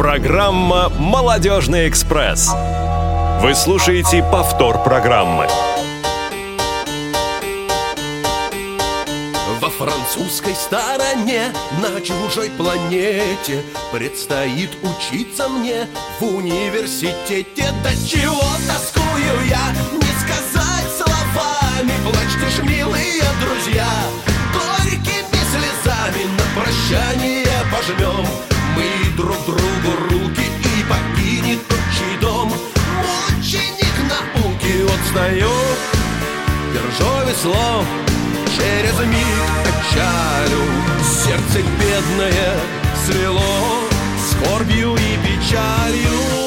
Программа «Молодежный экспресс». Вы слушаете повтор программы. Во французской стороне, на чужой планете Предстоит учиться мне в университете До чего тоскую я, не сказать словами Плачьте ж, милые друзья, горькими слезами На прощание пожмем друг другу руки И покинет отчий дом. Мученик науки отстает Держу весло Через миг печалю Сердце бедное свело Скорбью и печалью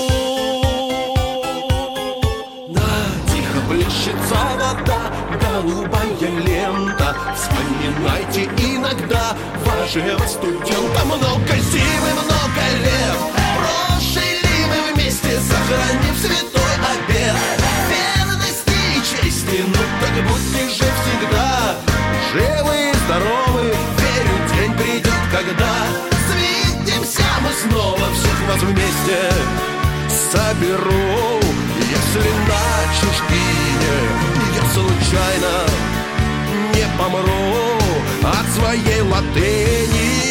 Голубая лента. Вспоминайте иногда Вашего студента. Много зим и много лет. Прожили мы вместе Сохранив святой обед. Верности и чести Ну так будьте же всегда. Живы и здоровы Верю, день придет, когда Свидимся мы снова Всех вас вместе соберу. Если на чужбине Я случайно не помру От своей латыни.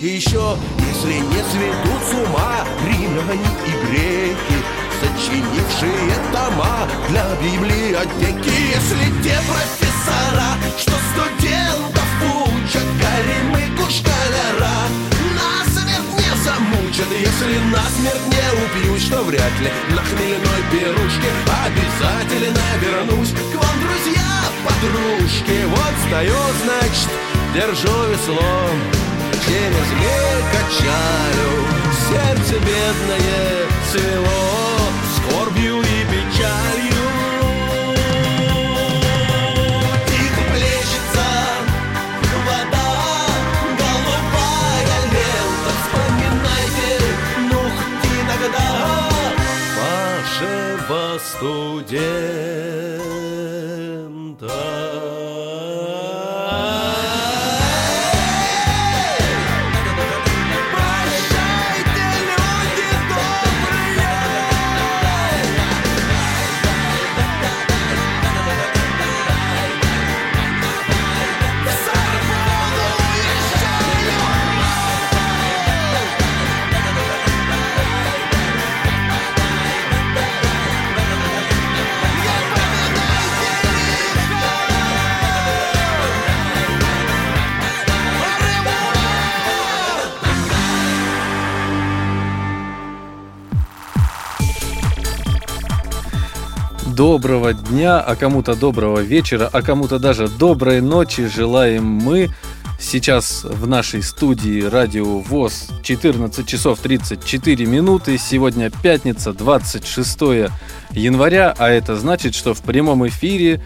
Еще, если не сведут с ума Римляне и греки Сочинившие тома для библиотеки Если те профессора, что студентов учат Горемыку Насмерть не замучат Если насмерть не убьют Что вряд ли на хмельной пирушке Обязательно вернусь. К вам, друзья, подружки Вот стою, значит, держу весло Через мир качалю Сердце бедное свело Скорбью и печалью Вашего Доброго дня, а кому-то доброго вечера, а кому-то даже доброй ночи желаем мы. Сейчас в нашей студии радио ВОЗ 14 часов 34 минуты. Сегодня пятница, 26 января, а это значит, что в прямом эфире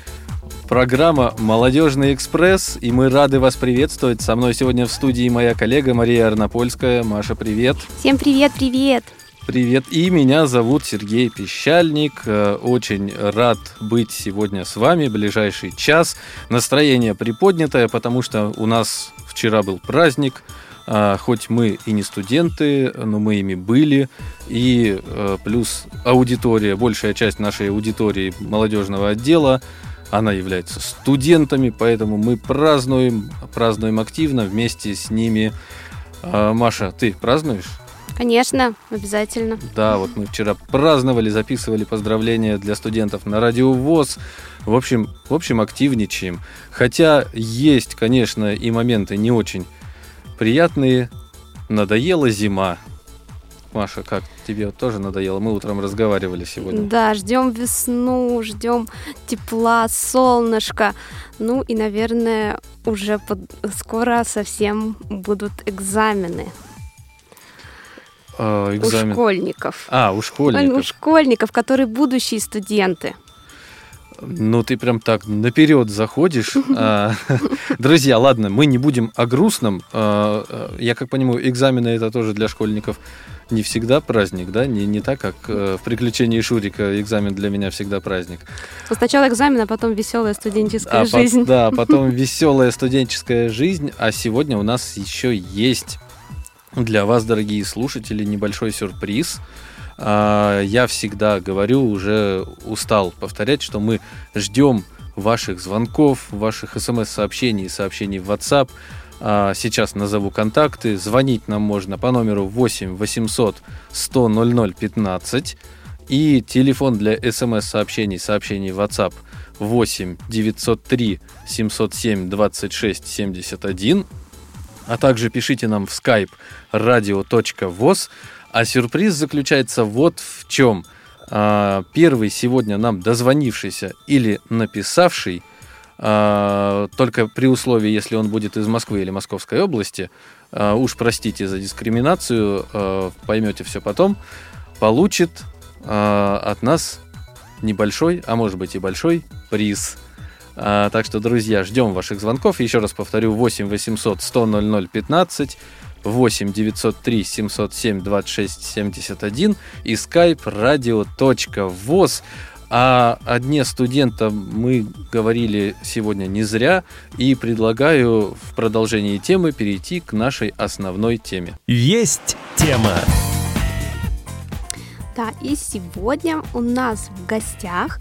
программа «Молодежный экспресс», и мы рады вас приветствовать. Со мной сегодня в студии моя коллега Мария Арнопольская. Маша, привет. Всем привет, привет! Привет, и меня зовут Сергей Пещальник. Э, Очень рад быть сегодня с вами, ближайший час. Настроение приподнятое, потому что у нас вчера был праздник. А, Хоть мы и не студенты, но мы ими были. И э, плюс аудитория, большая часть нашей аудитории молодежного отдела, она является студентами, поэтому мы празднуем, празднуем активно вместе с ними. Маша, ты празднуешь? Конечно, обязательно. Да, вот мы вчера праздновали, записывали поздравления для студентов на радио ВОЗ. В общем, в общем, активничаем. Хотя есть, конечно, и моменты не очень приятные. Надоела зима. Маша, как тебе тоже надоело? Мы утром разговаривали сегодня. Да, ждем весну, ждем тепла, солнышка. Ну и, наверное, уже под- скоро совсем будут экзамены А, у экзамен. школьников. А, у У школьников. школьников, которые будущие студенты. Ну, ты прям так наперед заходишь. А, Друзья, ладно, мы не будем о грустном. А, а, Я как понимаю, экзамены это тоже для школьников не всегда праздник, да? Не, не так, как э, в «Приключении Шурика» экзамен для меня всегда праздник. So, Сначала экзамен, а потом веселая студенческая А по- жизнь. да, потом веселая студенческая жизнь. А сегодня у нас еще есть для вас, дорогие слушатели, небольшой сюрприз. А, я всегда говорю, уже устал повторять, что мы ждем ваших звонков, ваших смс-сообщений, сообщений в WhatsApp. А, сейчас назову контакты. Звонить нам можно по номеру 8 800 100 00 15. И телефон для смс-сообщений, сообщений в WhatsApp 8 903 707 26 71. А также пишите нам в skype radio.voz. А сюрприз заключается вот в чем. А, первый сегодня нам дозвонившийся или написавший, а, только при условии, если он будет из Москвы или Московской области, а, уж простите за дискриминацию, поймете все потом, получит от нас небольшой, а может быть и большой приз. Так что, друзья, ждем ваших звонков. Еще раз повторю, 8 800 100 00 15. 8 903 707 26 71 и skype radio.voz. А о дне студента мы говорили сегодня не зря и предлагаю в продолжении темы перейти к нашей основной теме. Есть тема. Да, и сегодня у нас в гостях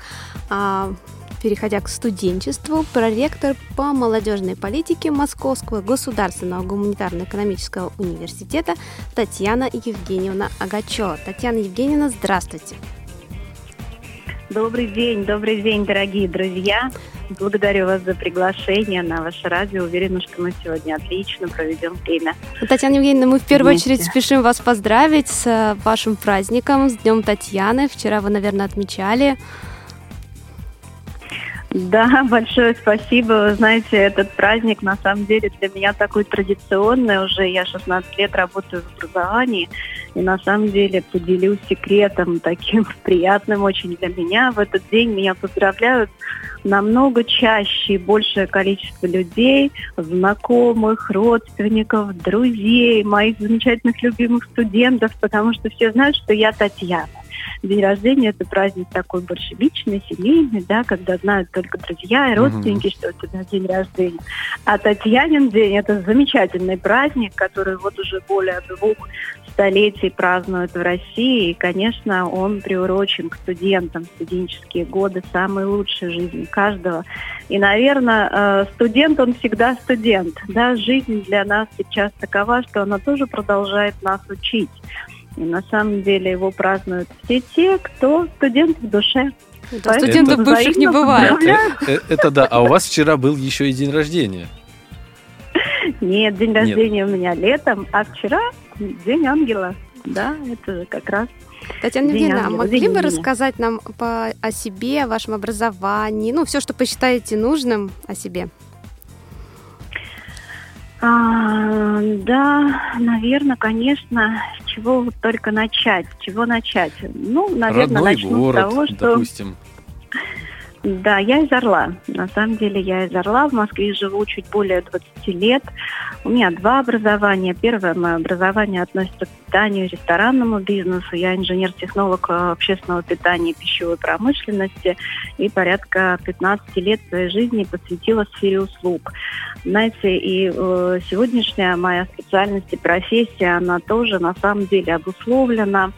а, переходя к студенчеству, проректор по молодежной политике Московского государственного гуманитарно-экономического университета Татьяна Евгеньевна Агачева. Татьяна Евгеньевна, здравствуйте. Добрый день, добрый день, дорогие друзья. Благодарю вас за приглашение на ваше радио. Уверена, что мы сегодня отлично проведем время. Татьяна Евгеньевна, мы в первую Вместе. очередь спешим вас поздравить с э, вашим праздником, с Днем Татьяны. Вчера вы, наверное, отмечали. Да, большое спасибо. Вы знаете, этот праздник на самом деле для меня такой традиционный. Уже я 16 лет работаю в образовании. И на самом деле поделюсь секретом таким приятным очень для меня. В этот день меня поздравляют намного чаще большее количество людей, знакомых, родственников, друзей, моих замечательных любимых студентов, потому что все знают, что я Татьяна. День рождения это праздник такой больше личный, семейный, да, когда знают только друзья и родственники, mm-hmm. что у тебя день рождения. А Татьянин день это замечательный праздник, который вот уже более двух столетий празднуют в России. И, конечно, он приурочен к студентам. Студенческие годы – самые лучшие жизни каждого. И, наверное, э, студент, он всегда студент. Да? Жизнь для нас сейчас такова, что она тоже продолжает нас учить. И на самом деле его празднуют все те, кто студент в душе. Да, студентов это, бывших не бывает. Это, это, это да. А у вас вчера был еще и день рождения. Нет, день рождения Нет. у меня летом, а вчера день ангела. Да, это как раз Татьяна Евгеньевна, а могли бы рассказать нам по, о себе, о вашем образовании, ну, все, что посчитаете нужным о себе? А, да, наверное, конечно, с чего только начать, с чего начать. Ну, наверное, Родной начну город, с того, что... допустим. Да, я из Орла. На самом деле я из Орла. В Москве живу чуть более 20 лет. У меня два образования. Первое мое образование относится к питанию, ресторанному бизнесу. Я инженер-технолог общественного питания и пищевой промышленности. И порядка 15 лет своей жизни посвятила сфере услуг. Знаете, и э, сегодняшняя моя специальность и профессия, она тоже на самом деле обусловлена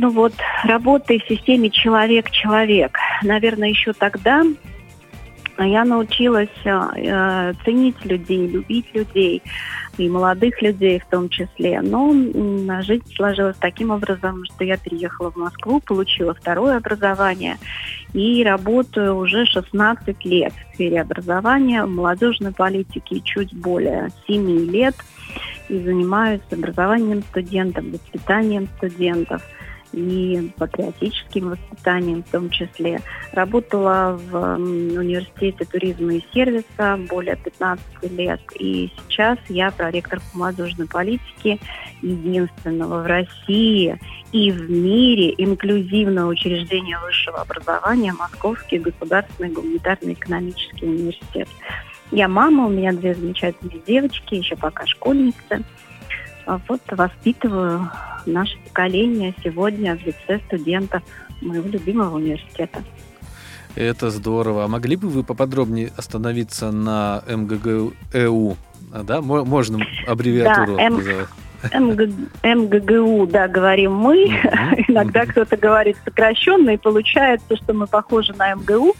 ну вот, работой в системе человек-человек. Наверное, еще тогда я научилась э, ценить людей, любить людей, и молодых людей в том числе. Но жизнь сложилась таким образом, что я переехала в Москву, получила второе образование и работаю уже 16 лет в сфере образования, молодежной политике чуть более 7 лет и занимаюсь образованием студентов, воспитанием студентов – и патриотическим воспитанием в том числе. Работала в университете туризма и сервиса более 15 лет. И сейчас я проректор по молодежной политике единственного в России и в мире инклюзивного учреждения высшего образования Московский государственный гуманитарный экономический университет. Я мама, у меня две замечательные девочки, еще пока школьницы. А вот воспитываю наше поколение сегодня в лице студентов моего любимого университета. Это здорово. А могли бы вы поподробнее остановиться на МГГУ? А, да, можно аббревиатуру да, называть? МГГУ, да, говорим мы. Иногда кто-то говорит сокращенно, и получается, что мы похожи на МГУ.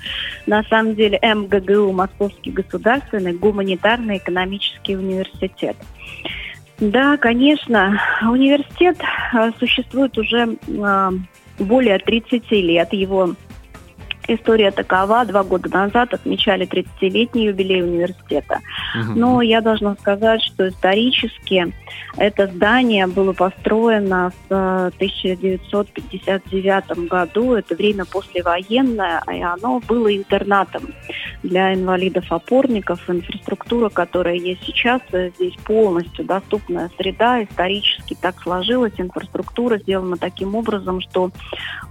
На самом деле МГГУ – Московский государственный гуманитарный экономический университет. Да, конечно, университет э, существует уже э, более 30 лет. Его История такова. Два года назад отмечали 30-летний юбилей университета. Угу. Но я должна сказать, что исторически это здание было построено в 1959 э, году. Это время послевоенное, и оно было интернатом для инвалидов-опорников. Инфраструктура, которая есть сейчас, э, здесь полностью доступная среда. Исторически так сложилась. Инфраструктура сделана таким образом, что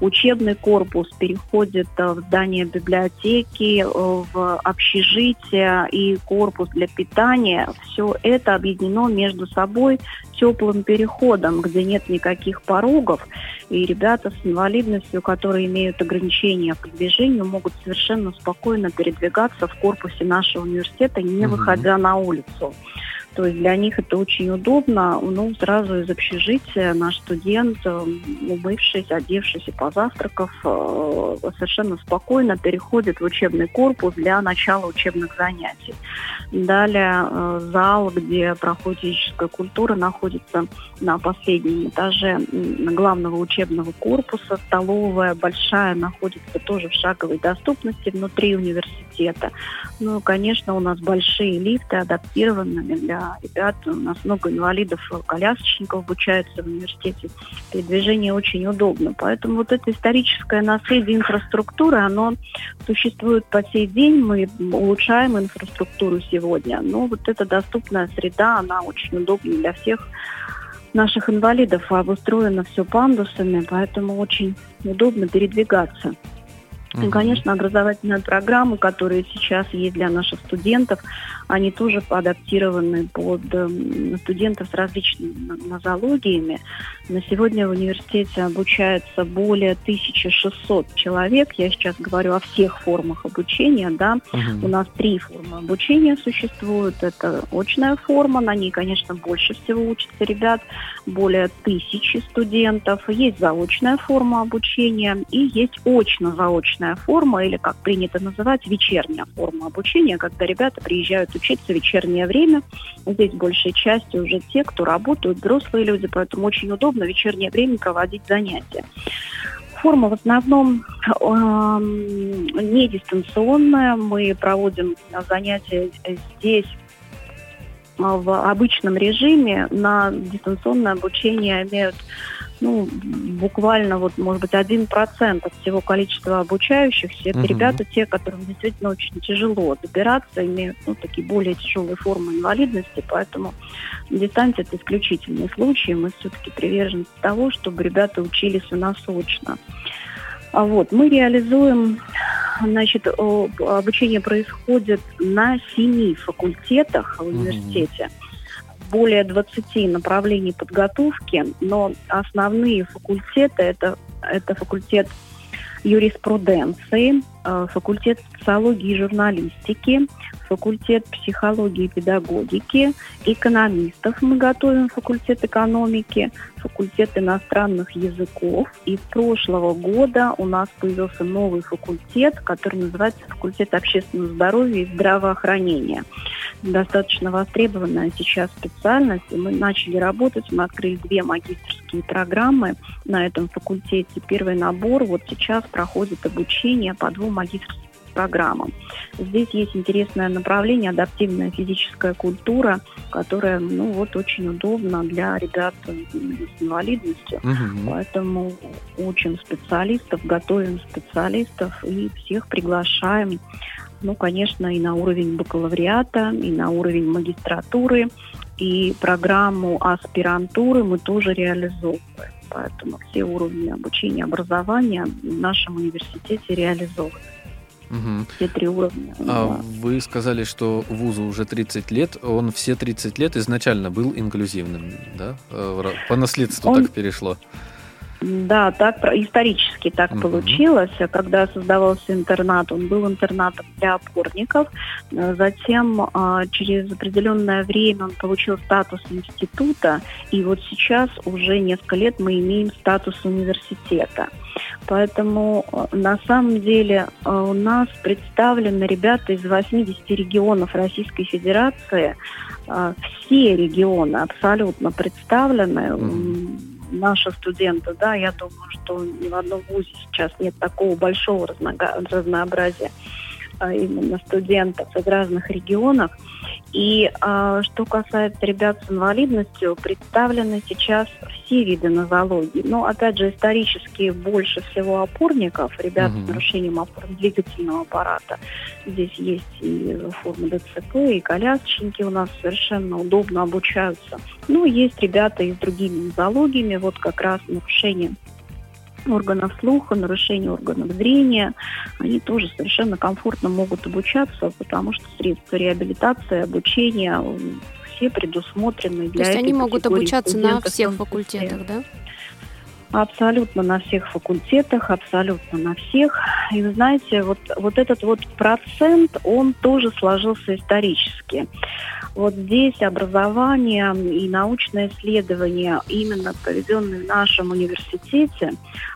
учебный корпус переходит э, в здание библиотеки, э, в общежитие и корпус для питания, все это объединено между собой теплым переходом, где нет никаких порогов, и ребята с инвалидностью, которые имеют ограничения по движению, могут совершенно спокойно передвигаться в корпусе нашего университета, не угу. выходя на улицу. То есть для них это очень удобно. Ну, сразу из общежития наш студент, э, умывшись, одевшись и позавтракав, э, совершенно спокойно переходит в учебный корпус для начала учебных занятий. Далее э, зал, где проходит физическая культура, находится на последнем этаже главного учебного корпуса. Столовая большая находится тоже в шаговой доступности внутри университета. Ну, конечно, у нас большие лифты, адаптированные для ребят. У нас много инвалидов, колясочников обучаются в университете. Передвижение очень удобно. Поэтому вот это историческое наследие инфраструктуры, оно существует по сей день. Мы улучшаем инфраструктуру сегодня. Но вот эта доступная среда, она очень удобна для всех наших инвалидов. Обустроено все пандусами, поэтому очень удобно передвигаться. И, конечно, образовательные программы, которые сейчас есть для наших студентов, они тоже адаптированы под эм, студентов с различными нозологиями. На сегодня в университете обучается более 1600 человек. Я сейчас говорю о всех формах обучения. Да? Угу. У нас три формы обучения существуют. Это очная форма, на ней, конечно, больше всего учатся ребят, более тысячи студентов. Есть заочная форма обучения и есть очно-заочная форма, или, как принято называть, вечерняя форма обучения, когда ребята приезжают учиться в вечернее время. Здесь большей частью уже те, кто работают, взрослые люди, поэтому очень удобно в вечернее время проводить занятия. Форма в основном э, не дистанционная. Мы проводим занятия здесь в обычном режиме. На дистанционное обучение имеют ну, буквально, вот, может быть, один процент от всего количества обучающихся. Это угу. ребята, те, которым действительно очень тяжело добираться, имеют, ну, такие более тяжелые формы инвалидности, поэтому дистанция – это исключительный случай. Мы все-таки приверженцы того, чтобы ребята учились у нас очно. А вот, мы реализуем, значит, обучение происходит на семи факультетах в университете. mm более 20 направлений подготовки, но основные факультеты это, это факультет юриспруденции, факультет социологии и журналистики, факультет психологии и педагогики, экономистов мы готовим факультет экономики, факультет иностранных языков. И с прошлого года у нас появился новый факультет, который называется факультет общественного здоровья и здравоохранения. Достаточно востребованная сейчас специальность. И мы начали работать, мы открыли две магистрские программы на этом факультете. Первый набор вот сейчас проходит обучение по двум магистрским программам. Здесь есть интересное направление адаптивная физическая культура, которая, ну вот, очень удобна для ребят с инвалидностью. Угу. Поэтому учим специалистов, готовим специалистов и всех приглашаем ну, конечно, и на уровень бакалавриата, и на уровень магистратуры, и программу аспирантуры мы тоже реализовываем. Поэтому все уровни обучения, образования в нашем университете реализованы. Угу. Все три уровня. А да. Вы сказали, что вузу уже 30 лет. Он все 30 лет изначально был инклюзивным, да? Э, по наследству Он... так перешло. Да, так исторически так угу. получилось. Когда создавался интернат, он был интернатом для опорников. Э, затем а, через определенное время он получил статус института, и вот сейчас уже несколько лет мы имеем статус университета. Поэтому э, на самом деле э, у нас представлены ребята из 80 регионов Российской Федерации. Все регионы абсолютно представлены. Mm-hmm наши студенты, да, я думаю, что ни в одном вузе сейчас нет такого большого разнообразия именно студентов из разных регионов. И а, что касается ребят с инвалидностью, представлены сейчас все виды нозологии. Но, опять же, исторически больше всего опорников, ребят угу. с нарушением опорно-двигательного аппарата. Здесь есть и формы ДЦП, и колясочники у нас совершенно удобно обучаются. Ну, есть ребята и с другими нозологиями, вот как раз нарушение органов слуха, нарушение органов зрения, они тоже совершенно комфортно могут обучаться, потому что средства реабилитации, обучения все предусмотрены для То есть они могут обучаться на всех факультетах, да? Абсолютно на всех факультетах, абсолютно на всех. И вы знаете, вот, вот этот вот процент, он тоже сложился исторически. Вот здесь образование и научное исследование, именно проведенные в нашем университете,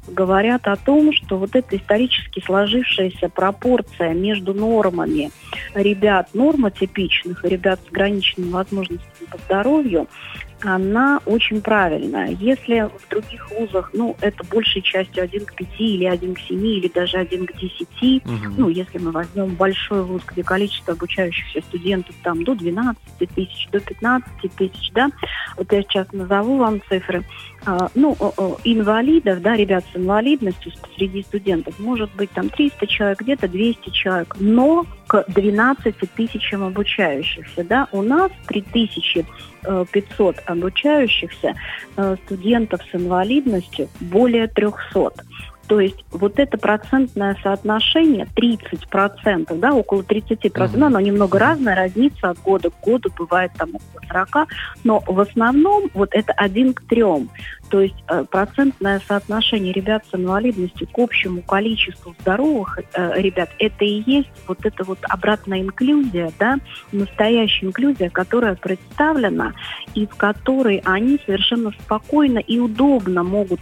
говорят о том, что вот эта исторически сложившаяся пропорция между нормами ребят нормотипичных и ребят с ограниченными возможностями по здоровью она очень правильная. Если в других вузах, ну, это большей частью один к пяти или один к семи или даже один к десяти, угу. ну, если мы возьмем большой вуз, где количество обучающихся студентов там до 12 тысяч, до 15 тысяч, да, вот я сейчас назову вам цифры, ну, инвалидов, да, ребят с инвалидностью среди студентов может быть там 300 человек, где-то 200 человек, но к 12 тысячам обучающихся, да, у нас 3500 обучающихся э, студентов с инвалидностью более 300. То есть вот это процентное соотношение 30%, да, около 30%, mm-hmm. оно немного разное, разница от года к году, бывает там около 40, но в основном вот это один к трем. То есть э, процентное соотношение ребят с инвалидностью к общему количеству здоровых э, ребят, это и есть вот эта вот обратная инклюзия, да, настоящая инклюзия, которая представлена и в которой они совершенно спокойно и удобно могут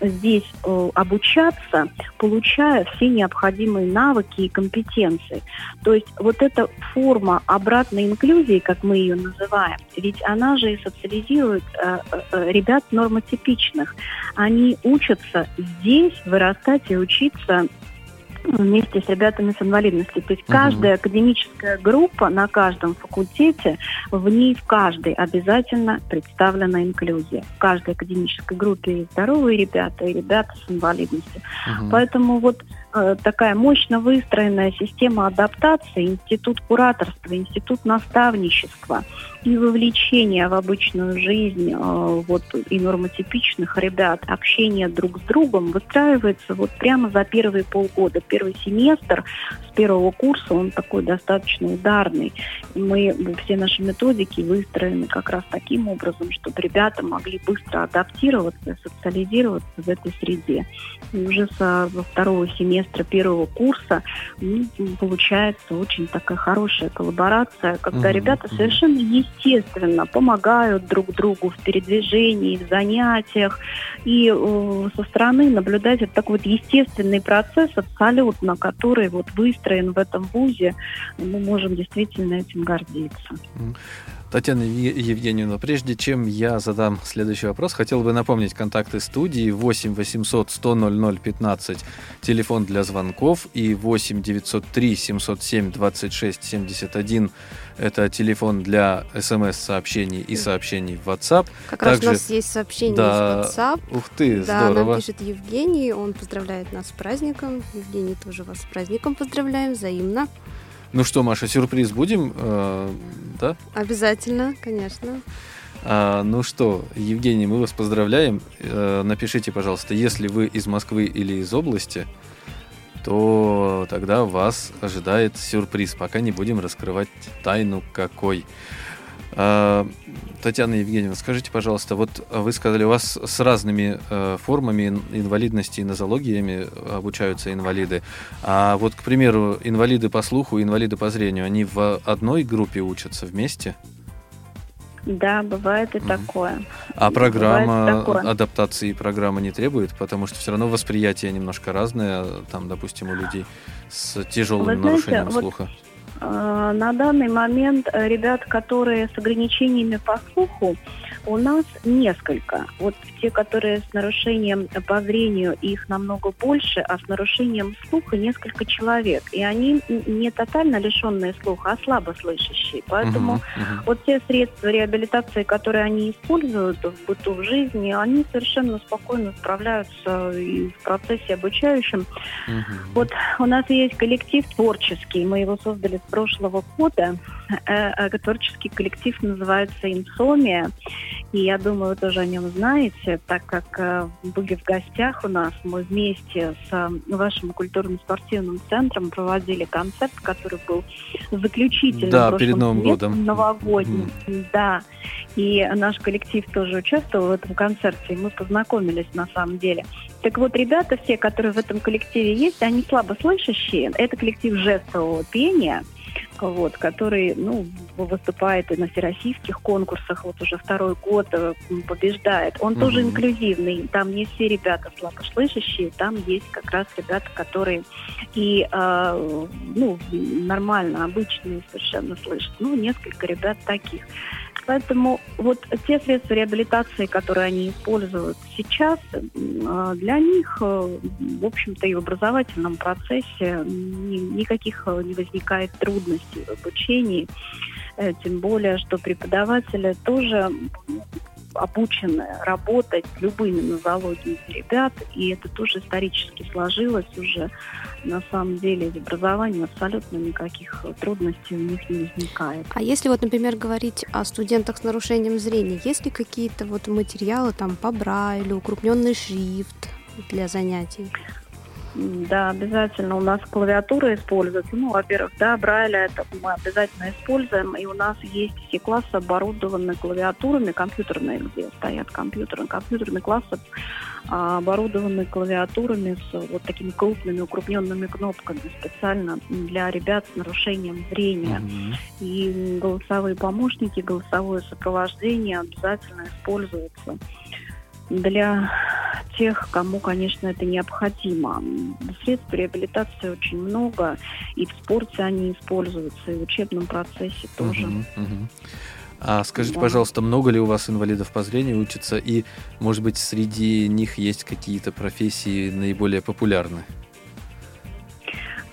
здесь э, обучаться, получая все необходимые навыки и компетенции. То есть вот эта форма обратной инклюзии, как мы ее называем, ведь она же и социализирует э, э, ребят нормотипичных. Они учатся здесь вырастать и учиться вместе с ребятами с инвалидностью. То есть угу. каждая академическая группа на каждом факультете, в ней в каждой обязательно представлена инклюзия. В каждой академической группе есть здоровые ребята и ребята с инвалидностью. Угу. Поэтому вот такая мощно выстроенная система адаптации, институт кураторства, институт наставничества и вовлечения в обычную жизнь э, вот, и нормотипичных ребят, общение друг с другом выстраивается вот прямо за первые полгода. Первый семестр с первого курса, он такой достаточно ударный. Мы, все наши методики выстроены как раз таким образом, чтобы ребята могли быстро адаптироваться, социализироваться в этой среде. И уже со второго семестра семестра первого курса ну, получается очень такая хорошая коллаборация, когда mm-hmm. ребята совершенно естественно помогают друг другу в передвижении, в занятиях. И э, со стороны наблюдать это такой вот естественный процесс абсолютно, который вот выстроен в этом вузе. Мы можем действительно этим гордиться. Mm-hmm. Татьяна Евгеньевна, прежде чем я задам следующий вопрос, хотел бы напомнить контакты студии 8 800 100 00 15, телефон для звонков, и 8 903 707 26 71, это телефон для смс-сообщений и сообщений в WhatsApp. Как Также, раз у нас есть сообщение да, в WhatsApp. Ух ты, да, здорово. нам пишет Евгений, он поздравляет нас с праздником. Евгений, тоже вас с праздником поздравляем, взаимно. Ну что, Маша, сюрприз будем, э, да? Обязательно, конечно. А, ну что, Евгений, мы вас поздравляем. Э, напишите, пожалуйста, если вы из Москвы или из области, то тогда вас ожидает сюрприз. Пока не будем раскрывать тайну какой. А, Татьяна Евгеньевна, скажите, пожалуйста, вот вы сказали, у вас с разными э, формами инвалидности и нозологиями обучаются инвалиды. А вот, к примеру, инвалиды по слуху инвалиды по зрению, они в одной группе учатся вместе? Да, бывает и такое. А программа такое. адаптации программа не требует, потому что все равно восприятие немножко разное, там, допустим, у людей с тяжелым Вы нарушением знаете, слуха. Вот на данный момент э, ребят, которые с ограничениями по слуху, у нас несколько. Вот те, которые с нарушением по зрению, их намного больше, а с нарушением слуха несколько человек. И они не тотально лишенные слуха, а слабо слышащие. Поэтому uh-huh, uh-huh. вот те средства реабилитации, которые они используют в быту, в жизни, они совершенно спокойно справляются и в процессе обучающем. Uh-huh. Вот у нас есть коллектив творческий, мы его создали с прошлого года. Э, э, творческий коллектив называется «Инсомия». И я думаю, вы тоже о нем знаете, так как э, были в гостях у нас, мы вместе с э, вашим культурно-спортивным центром проводили концерт, который был заключительным да, перед Новым годом. Новогодним. Mm. Да. И наш коллектив тоже участвовал в этом концерте, и мы познакомились на самом деле. Так вот, ребята все, которые в этом коллективе есть, они слабослышащие. Это коллектив жестового пения – вот, который ну, выступает и на всероссийских конкурсах, вот уже второй год э, побеждает. Он mm-hmm. тоже инклюзивный, там не все ребята слабослышащие, там есть как раз ребята, которые и э, ну, нормально, обычные совершенно слышат. Ну, несколько ребят таких. Поэтому вот те средства реабилитации, которые они используют сейчас, а, для них, э, в общем-то, и в образовательном процессе никаких э, не возникает трудностей в обучении. Э, тем более, что преподаватели тоже обучены работать любыми нозологиями ребят, и это тоже исторически сложилось уже. На самом деле в образовании абсолютно никаких трудностей у них не возникает. А если вот, например, говорить о студентах с нарушением зрения, есть ли какие-то вот материалы там по Брайлю, укрупненный шрифт для занятий? Да, обязательно у нас клавиатура используется. Ну, во-первых, да, Брайля это мы обязательно используем. И у нас есть все классы оборудованы клавиатурами, компьютерные, где стоят компьютеры. Компьютерные классы а, оборудованы клавиатурами с вот такими крупными укрупненными кнопками специально для ребят с нарушением зрения. Mm-hmm. И голосовые помощники, голосовое сопровождение обязательно используются для тех, кому, конечно, это необходимо. Средств реабилитации очень много, и в спорте они используются, и в учебном процессе тоже. Uh-huh, uh-huh. А скажите, да. пожалуйста, много ли у вас инвалидов по зрению учатся, и, может быть, среди них есть какие-то профессии наиболее популярные?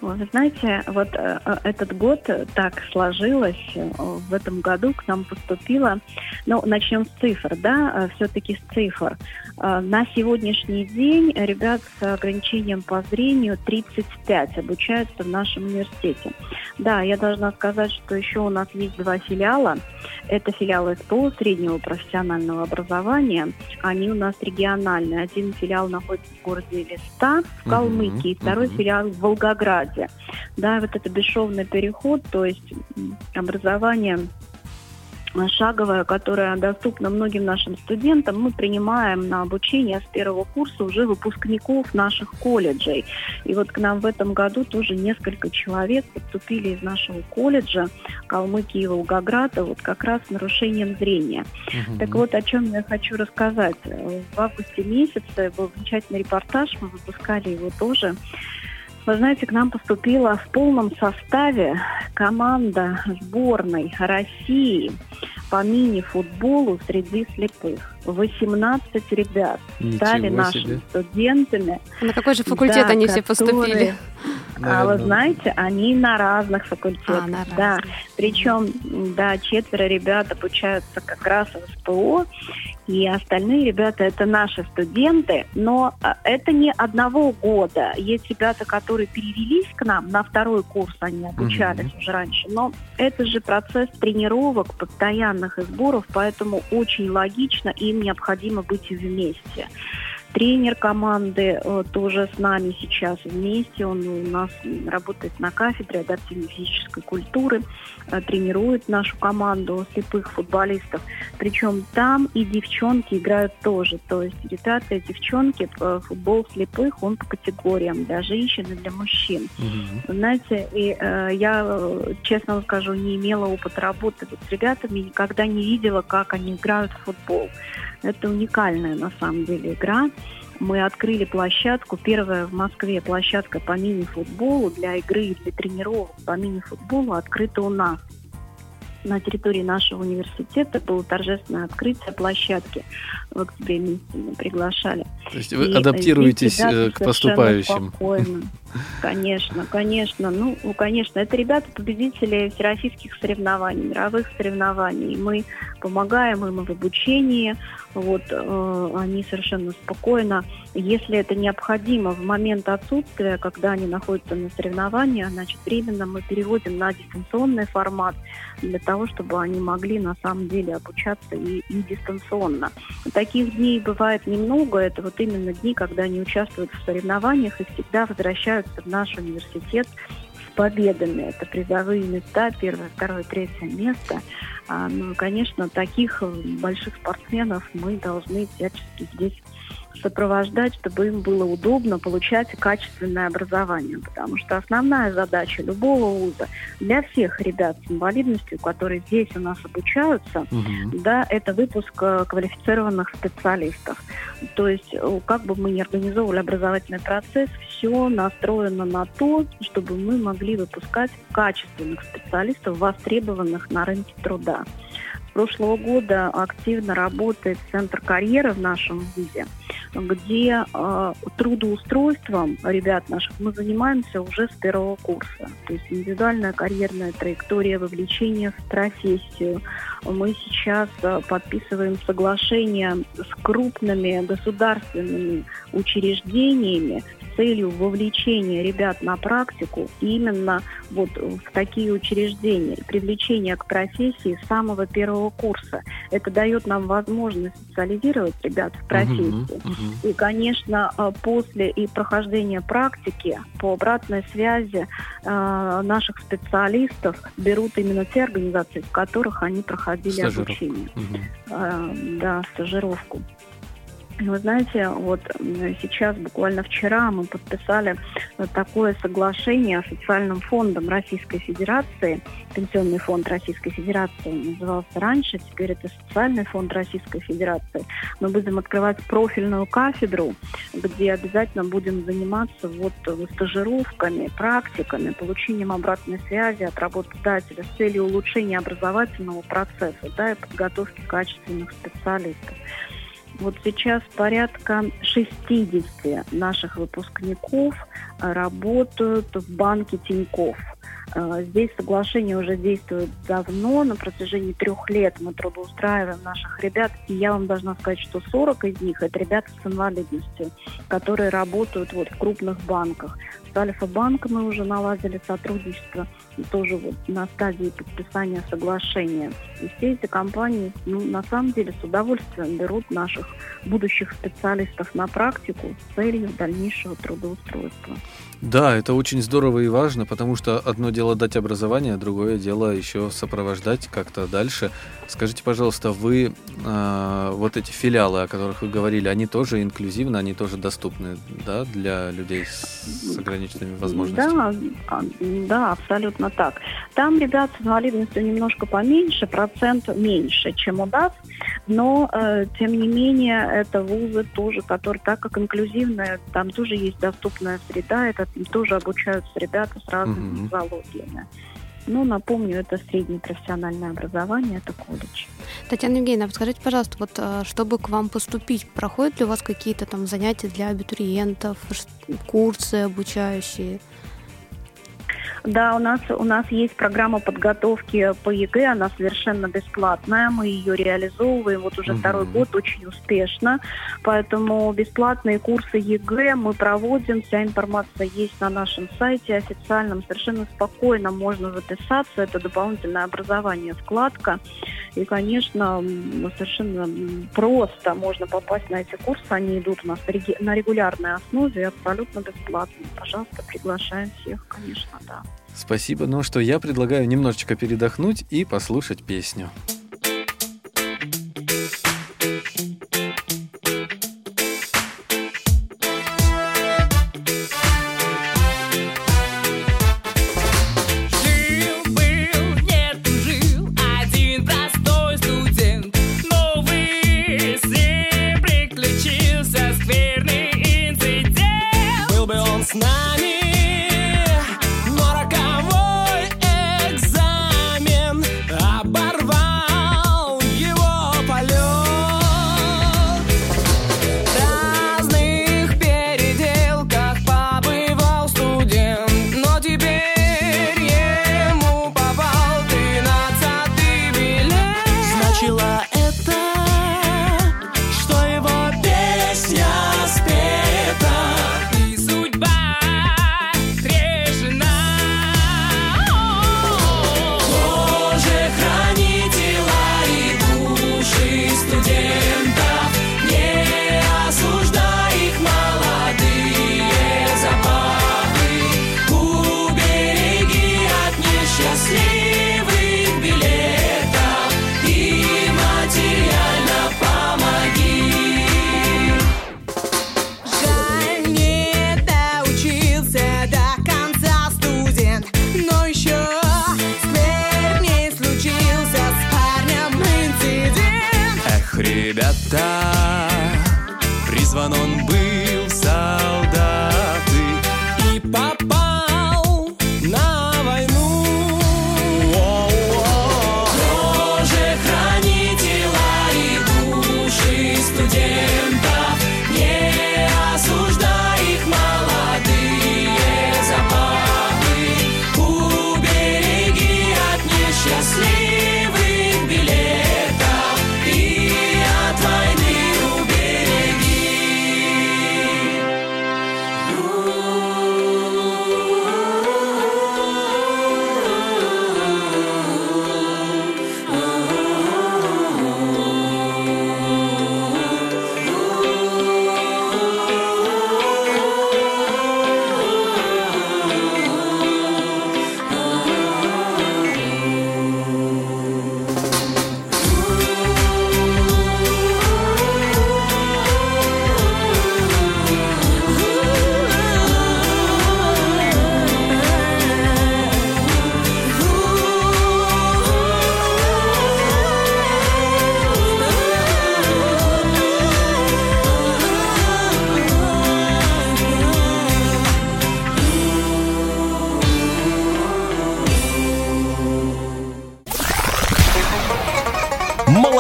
Вы знаете, вот э, э, этот год так сложилось. Э, в этом году к нам поступило, ну, начнем с цифр, да, все-таки с цифр. На сегодняшний день ребят с ограничением по зрению 35 обучаются в нашем университете. Да, я должна сказать, что еще у нас есть два филиала. Это филиалы СПО среднего профессионального образования. Они у нас региональные. Один филиал находится в городе Листа в Калмыкии, uh-huh, второй uh-huh. филиал в Волгограде. Да, вот это бесшовный переход, то есть образование шаговая, которая доступна многим нашим студентам. Мы принимаем на обучение с первого курса уже выпускников наших колледжей. И вот к нам в этом году тоже несколько человек поступили из нашего колледжа Калмыкии и Волгограда вот как раз с нарушением зрения. Угу. Так вот, о чем я хочу рассказать. В августе месяце был замечательный репортаж, мы выпускали его тоже. Вы знаете, к нам поступила в полном составе команда сборной России по мини-футболу среди слепых. 18 ребят Ничего стали нашими себе. студентами. На какой же факультет да, они все поступили? Наверное. А вы знаете, они на разных факультетах. А, на разных. Да. Причем, да, четверо ребят обучаются как раз в СПО, и остальные ребята это наши студенты, но а, это не одного года. Есть ребята, которые перевелись к нам на второй курс, они обучались угу. уже раньше, но это же процесс тренировок, постоянных и сборов, поэтому очень логично им необходимо быть вместе. Тренер команды э, тоже с нами сейчас вместе. Он у нас работает на кафедре адаптивной физической культуры, э, тренирует нашу команду слепых футболистов. Причем там и девчонки играют тоже. То есть ребята и девчонки, э, футбол слепых, он по категориям для женщин и для мужчин. Угу. Знаете, и э, я, честно вам скажу, не имела опыта работы с ребятами, никогда не видела, как они играют в футбол. Это уникальная на самом деле игра. Мы открыли площадку, первая в Москве площадка по мини-футболу для игры и для тренировок по мини-футболу открыта у нас на территории нашего университета было торжественное открытие площадки. В октябре месяце мы приглашали. То есть вы и адаптируетесь э, к поступающим? Спокойно. Конечно, конечно. Ну, конечно, это ребята победители всероссийских соревнований, мировых соревнований. Мы помогаем им в обучении. Вот э, они совершенно спокойно, если это необходимо в момент отсутствия, когда они находятся на соревнованиях, значит, временно мы переводим на дистанционный формат для того, чтобы они могли на самом деле обучаться и, и дистанционно. Таких дней бывает немного. Это вот именно дни, когда они участвуют в соревнованиях и всегда возвращаются в наш университет с победами. Это призовые места, первое, второе, третье место. А, ну, конечно, таких э, больших спортсменов мы должны всячески здесь сопровождать, чтобы им было удобно получать качественное образование. Потому что основная задача любого вуза для всех ребят с инвалидностью, которые здесь у нас обучаются, угу. да, это выпуск э, квалифицированных специалистов. То есть, э, как бы мы ни организовывали образовательный процесс, все настроено на то, чтобы мы могли выпускать качественных специалистов, востребованных на рынке труда прошлого года активно работает Центр карьеры в нашем вузе, где э, трудоустройством ребят наших мы занимаемся уже с первого курса. То есть индивидуальная карьерная траектория вовлечения в профессию. Мы сейчас э, подписываем соглашения с крупными государственными учреждениями целью вовлечения ребят на практику именно вот в такие учреждения, привлечения к профессии с самого первого курса. Это дает нам возможность специализировать ребят в профессии. Uh-huh, uh-huh. И, конечно, э, после и прохождения практики по обратной связи э, наших специалистов берут именно те организации, в которых они проходили Стажировку. обучение. Uh-huh. Э, да, стажировку. Вы знаете, вот сейчас, буквально вчера, мы подписали такое соглашение с социальным фондом Российской Федерации. Пенсионный фонд Российской Федерации назывался раньше, теперь это социальный фонд Российской Федерации. Мы будем открывать профильную кафедру, где обязательно будем заниматься вот стажировками, практиками, получением обратной связи от работодателя с целью улучшения образовательного процесса да, и подготовки качественных специалистов. Вот сейчас порядка 60 наших выпускников работают в банке Тиньков. Э, здесь соглашение уже действует давно, на протяжении трех лет мы трудоустраиваем наших ребят, и я вам должна сказать, что 40 из них это ребята с инвалидностью, которые работают вот в крупных банках. С Альфа-банком мы уже наладили сотрудничество, тоже вот на стадии подписания соглашения. И все эти компании, ну, на самом деле, с удовольствием берут наших будущих специалистов на практику с целью дальнейшего трудоустройства. Да, это очень здорово и важно, потому что одно дело дать образование, другое дело еще сопровождать как-то дальше. Скажите, пожалуйста, вы э, вот эти филиалы, о которых вы говорили, они тоже инклюзивны, они тоже доступны, да, для людей с ограниченными возможностями? Да, да, абсолютно так. Там ребят с инвалидностью немножко поменьше, процент меньше, чем у нас, но э, тем не менее это вузы тоже, которые так как инклюзивные, там тоже есть доступная среда, это тоже обучаются ребята с разными нозологиями. Ну, напомню, это среднее профессиональное образование, это колледж. Татьяна Евгеньевна, скажите, пожалуйста, вот э, чтобы к вам поступить, проходят ли у вас какие-то там занятия для абитуриентов, курсы обучающие? Да, у нас у нас есть программа подготовки по ЕГЭ, она совершенно бесплатная, мы ее реализовываем вот уже Мгм. второй год очень успешно, поэтому бесплатные курсы ЕГЭ мы проводим, вся информация есть на нашем сайте официальном, совершенно спокойно можно записаться, это дополнительное образование, вкладка, и, конечно, м, совершенно просто можно попасть на эти курсы, они идут у нас на регулярной основе, абсолютно бесплатно. Пожалуйста, приглашаем всех, конечно, да. Спасибо. Ну что, я предлагаю немножечко передохнуть и послушать песню.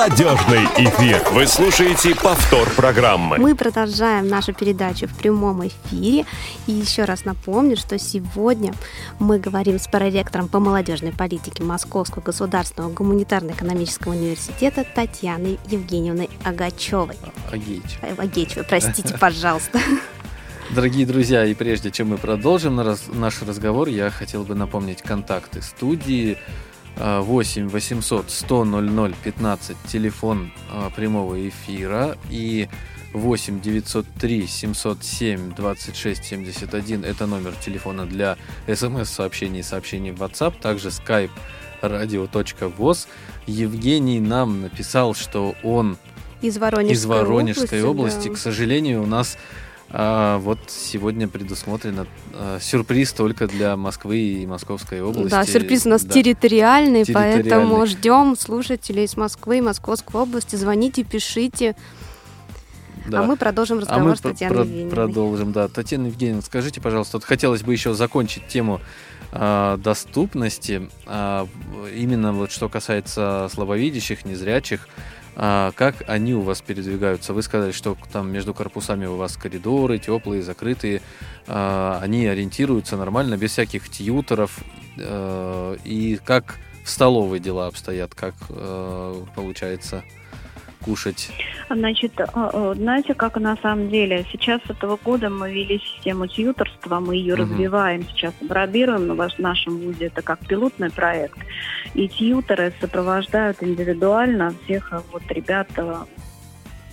Молодежный эфир. Вы слушаете повтор программы. Мы продолжаем нашу передачу в прямом эфире. И еще раз напомню, что сегодня мы говорим с проректором по молодежной политике Московского государственного гуманитарно-экономического университета Татьяной Евгеньевной Агачевой. Агеич. Э, Агечевой, простите, пожалуйста. Дорогие друзья, и прежде чем мы продолжим наш разговор, я хотел бы напомнить контакты студии. А, 8 800 100 00 15, телефон а, прямого эфира, и 8 903 707 26 71, это номер телефона для смс-сообщений и сообщений в WhatsApp, также skype radio.voz. Евгений нам написал, что он Из Воронежской, из Воронежской области. да. К сожалению, у нас а, вот сегодня предусмотрено а, сюрприз только для Москвы и Московской области. Да, сюрприз у нас Да. территориальный, Территориальный. поэтому ждем слушателей из Москвы и Московской области. Звоните, пишите. Да. А мы продолжим А разговор мы с Татьяной про- Евгеньевной. продолжим, да. Татьяна Евгеньевна, скажите, пожалуйста, вот хотелось бы еще закончить тему а, доступности, а, в- именно вот что касается слабовидящих, незрячих. А как они у вас передвигаются? Вы сказали, что там между корпусами у вас коридоры теплые, закрытые. А, они ориентируются нормально, без всяких тьютеров. Э, И как в столовой дела обстоят? Как э, получается кушать? Значит, э, э, знаете, как на самом деле, сейчас с этого года мы ввели систему тьюторства, мы ее Мгм. развиваем, сейчас апробируем на ваш- нашем вузе, это как пилотный проект. И тьюторы сопровождают индивидуально всех э, вот ребят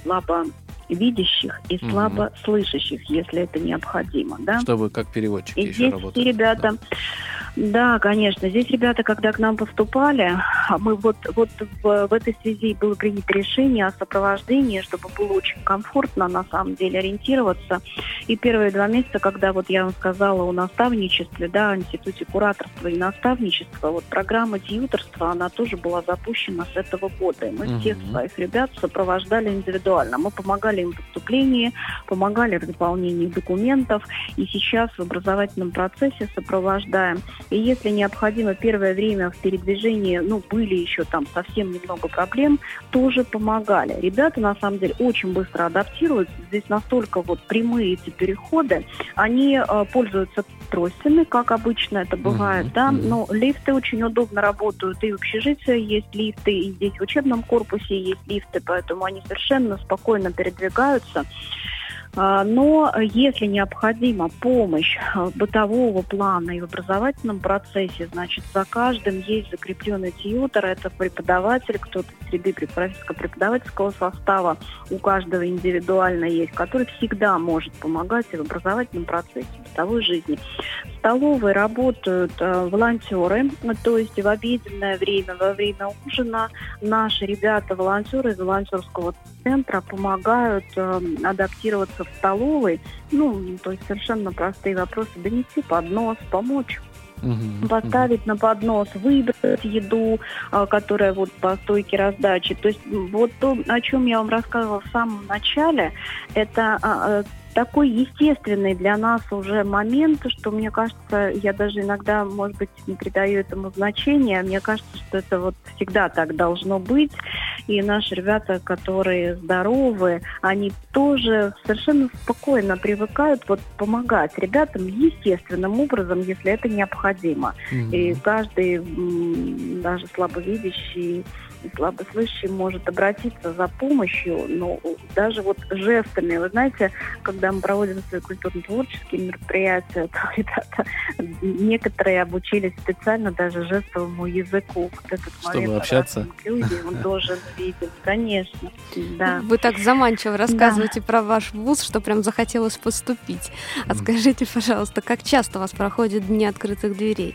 слабо видящих и слабо слышащих, если это необходимо, да? Чтобы как переводчики И еще здесь работают. ребята, да. Конечно, здесь ребята, когда к нам поступали, а мы вот, вот в, в этой связи было принято решение о сопровождении, чтобы было очень комфортно на самом деле ориентироваться. И первые два месяца, когда вот я вам сказала о наставничестве, да, о институте кураторства и наставничества, вот программа тьюторства, она тоже была запущена с этого года. И мы Мгм. всех своих ребят сопровождали индивидуально. Мы помогали им в поступлении, помогали в заполнении документов, и сейчас в образовательном процессе сопровождаем. И если необходимо первое время в передвижении, ну, были еще там совсем немного проблем, тоже помогали. Ребята, на самом деле, очень быстро адаптируются. Здесь настолько вот прямые эти переходы. Они э, пользуются тростями, как обычно это бывает, Мгм, да, но лифты очень удобно работают, и в общежитии есть лифты, и здесь в учебном корпусе есть лифты, поэтому они совершенно спокойно передвигаются. А, Но если необходима помощь а, бытового плана и в образовательном процессе, значит, за каждым есть закрепленный тьютер, это преподаватель, кто-то из среды преподавательского состава, у каждого индивидуально есть, который всегда может помогать и в образовательном процессе, в бытовой жизни. В столовой работают э, волонтеры, то есть в обеденное время, во время ужина наши ребята, волонтеры из волонтерского центра помогают адаптироваться в столовой. Ну, то есть совершенно простые вопросы. Донести поднос, помочь Мгм, поставить на поднос, выбрать еду, а, которая вот по стойке раздачи. То есть вот то, о чем я вам рассказывала в самом начале, это а, а, такой естественный для нас уже момент, что мне кажется, я даже иногда, может быть, не придаю этому значения. Мне кажется, что это вот всегда так должно быть. И наши ребята, которые здоровы, они тоже совершенно спокойно привыкают вот помогать ребятам естественным образом, если это необходимо. мгм. И каждый, даже слабовидящий слабослышащий может обратиться за помощью, но даже вот жестами. Вы знаете, когда мы проводим свои культурно-творческие мероприятия, то ребята некоторые обучились специально даже жестовому языку. Вот этот Чтобы момент общаться. инклюзии, он должен видеть, конечно. Да. Вы так заманчиво рассказываете про ваш вуз, что прям захотелось поступить. А скажите, пожалуйста, как часто у вас проходят дни открытых дверей?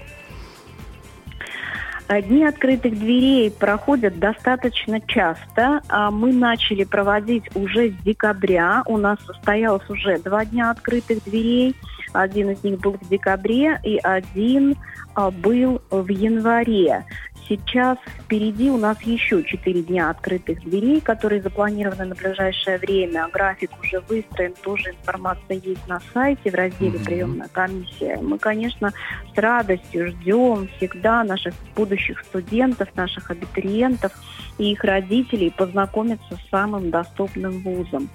Дни открытых дверей проходят достаточно часто. А Мы начали проводить уже с декабря. У нас состоялось уже два дня открытых дверей. Один из них был в декабре и один а, был в январе. Сейчас впереди у нас еще четыре дня открытых дверей, которые запланированы на ближайшее время. График уже выстроен, тоже информация есть на сайте в разделе Мгм. «Приемная комиссия». Мы, конечно, с радостью ждем всегда наших будущих студентов, наших абитуриентов и их родителей познакомиться с самым доступным вузом.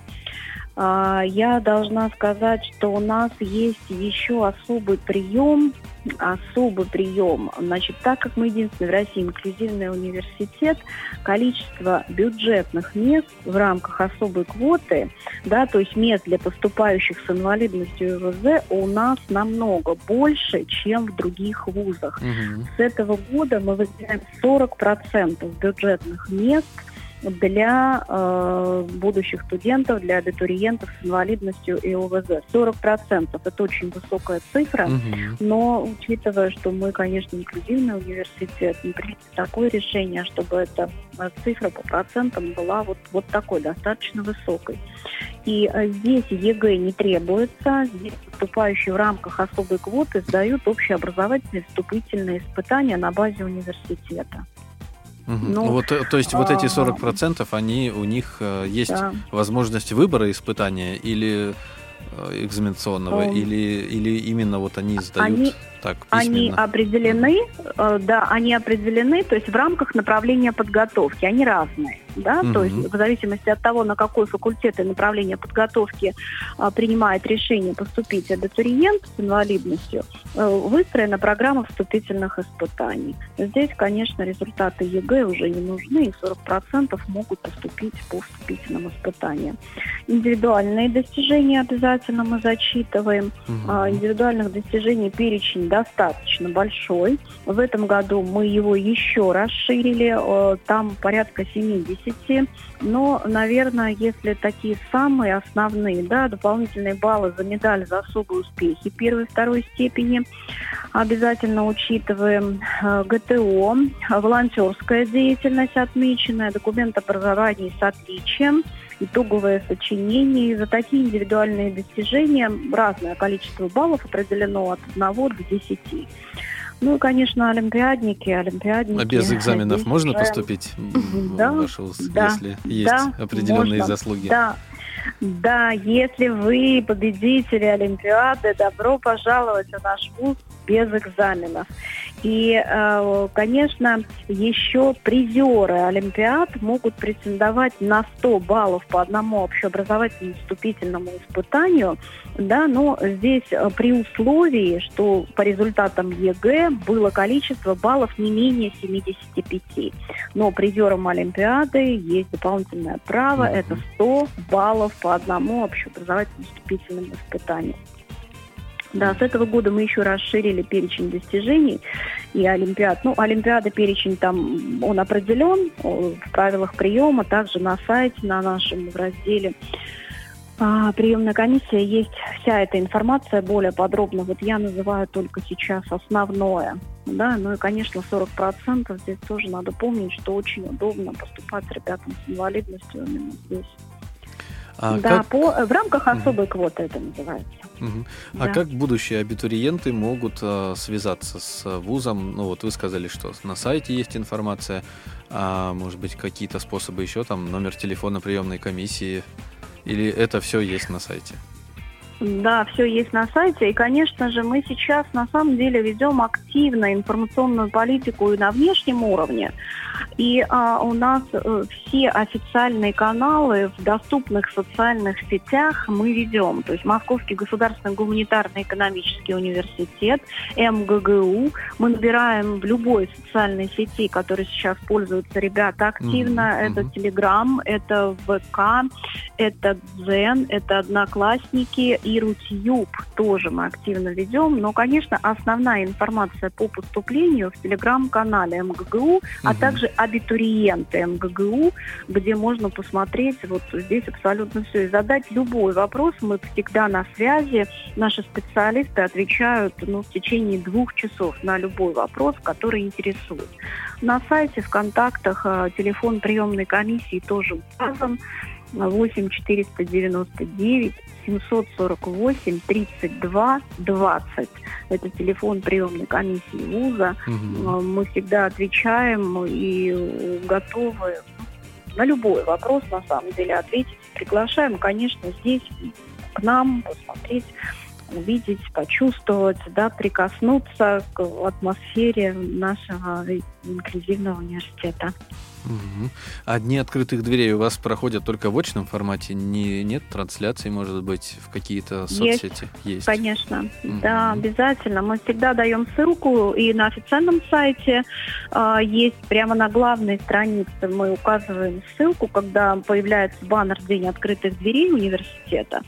А, Я должна сказать, что у нас есть еще особый прием, особый прием. Значит, так как мы единственный в России инклюзивный университет, количество бюджетных мест в рамках особой квоты, да, то есть мест для поступающих с инвалидностью и ВЗ у нас намного больше, чем в других вузах. Мгм. С этого года мы выделяем 40% бюджетных мест для э, будущих студентов, для абитуриентов с инвалидностью и ОВЗ. 40% это очень высокая цифра. Мгм. Но учитывая, что мы, конечно, инклюзивный университет, мы приняли такое решение, чтобы эта э, цифра по процентам была вот, вот такой, достаточно высокой. И э, здесь ЕГЭ не требуется, здесь поступающие в рамках особой квоты сдают общеобразовательные вступительные испытания на базе университета. Мгм. Ну, вот, э, то есть вот эти а, 40% они у них э, есть Да. возможность выбора испытания или э, экзаменационного, Эм, или, или именно вот они сдают они- так Они определены, э, да, они определены, то есть в рамках направления подготовки, они разные, да, то Мгм. есть в зависимости от того, на какой факультет и направление подготовки а, принимает решение поступить абитуриент с инвалидностью, э, выстроена программа вступительных испытаний. Здесь, конечно, результаты ЕГЭ уже не нужны, и 40% могут поступить по вступительным испытаниям. Индивидуальные достижения обязательно мы зачитываем. А, Индивидуальных достижений перечень достаточно большой. В этом году мы его еще расширили, э, там порядка 70. Но, наверное, если такие самые основные, да, дополнительные баллы за медаль за особые успехи первой и второй степени, обязательно учитываем э, ГТО, волонтерская деятельность отмеченная, документ образования с отличием, итоговое сочинение. И за такие индивидуальные достижения разное количество баллов определено от 1 до 10. Ну и, конечно, олимпиадники, олимпиадники. А без экзаменов можно поступить Да, если есть да, определенные можно. заслуги? Да, да, если вы победители Олимпиады, добро пожаловать в наш вуз без экзаменов. И, э, конечно, еще призеры Олимпиад могут претендовать на 100 баллов по одному общеобразовательному вступительному испытанию, да, но здесь э, при условии, что по результатам ЕГЭ было количество баллов не менее 75. Но призерам Олимпиады есть дополнительное право, это 100 баллов по одному общеобразовательному вступительному испытанию. Да, с этого года мы еще расширили перечень достижений и Олимпиад. Ну, Олимпиада перечень там, он определен в правилах приема, также на сайте, на нашем в разделе а, приемная комиссия есть вся эта информация более подробно. Вот я называю только сейчас основное. Да, ну и, конечно, 40% здесь тоже надо помнить, что очень удобно поступать ребятам с инвалидностью именно здесь. А да, как- по, в рамках особой квоты это называется. Мгм. А Да. как будущие абитуриенты могут э, связаться с э, вузом? Ну вот вы сказали, что на сайте есть информация, а может быть какие-то способы еще, там номер телефона приемной комиссии, или это все есть на сайте? Да, все есть на сайте. И, конечно же, мы сейчас на самом деле ведем активно информационную политику и на внешнем уровне. И а, у нас э, все официальные каналы в доступных социальных сетях мы ведем. То есть Московский государственный гуманитарный экономический университет, МГГУ. Мы набираем в любой социальной сети, которой сейчас пользуются ребята активно. Мгм, Это. Телеграм, это ВК, это Дзен, это Одноклассники и Рутюб тоже мы активно ведем. Но, конечно, основная информация по поступлению в телеграм-канале МГГУ, а Мгм. также абитуриенты МГГУ, где можно посмотреть вот здесь абсолютно все и задать любой вопрос. Мы всегда на связи. Наши специалисты отвечают ну, в течение двух часов на любой вопрос, который интересует. На сайте, в контактах э, телефон приемной комиссии тоже указан. 8 499 748 32 20. Это телефон приемной комиссии вуза. Э, Мы всегда отвечаем и э, готовы на любой вопрос, на самом деле, ответить. Приглашаем, конечно, здесь к нам посмотреть, увидеть, почувствовать, да, прикоснуться к атмосфере нашего инклюзивного университета. Мгм. А дни открытых дверей у вас проходят только в очном формате? Не, нет трансляций, может быть, в какие-то Есть. соцсети? Есть. Конечно, Мгм. да, обязательно. Мы всегда даем ссылку и на официальном сайте а, есть прямо на главной странице мы указываем ссылку, когда появляется баннер День открытых дверей университета.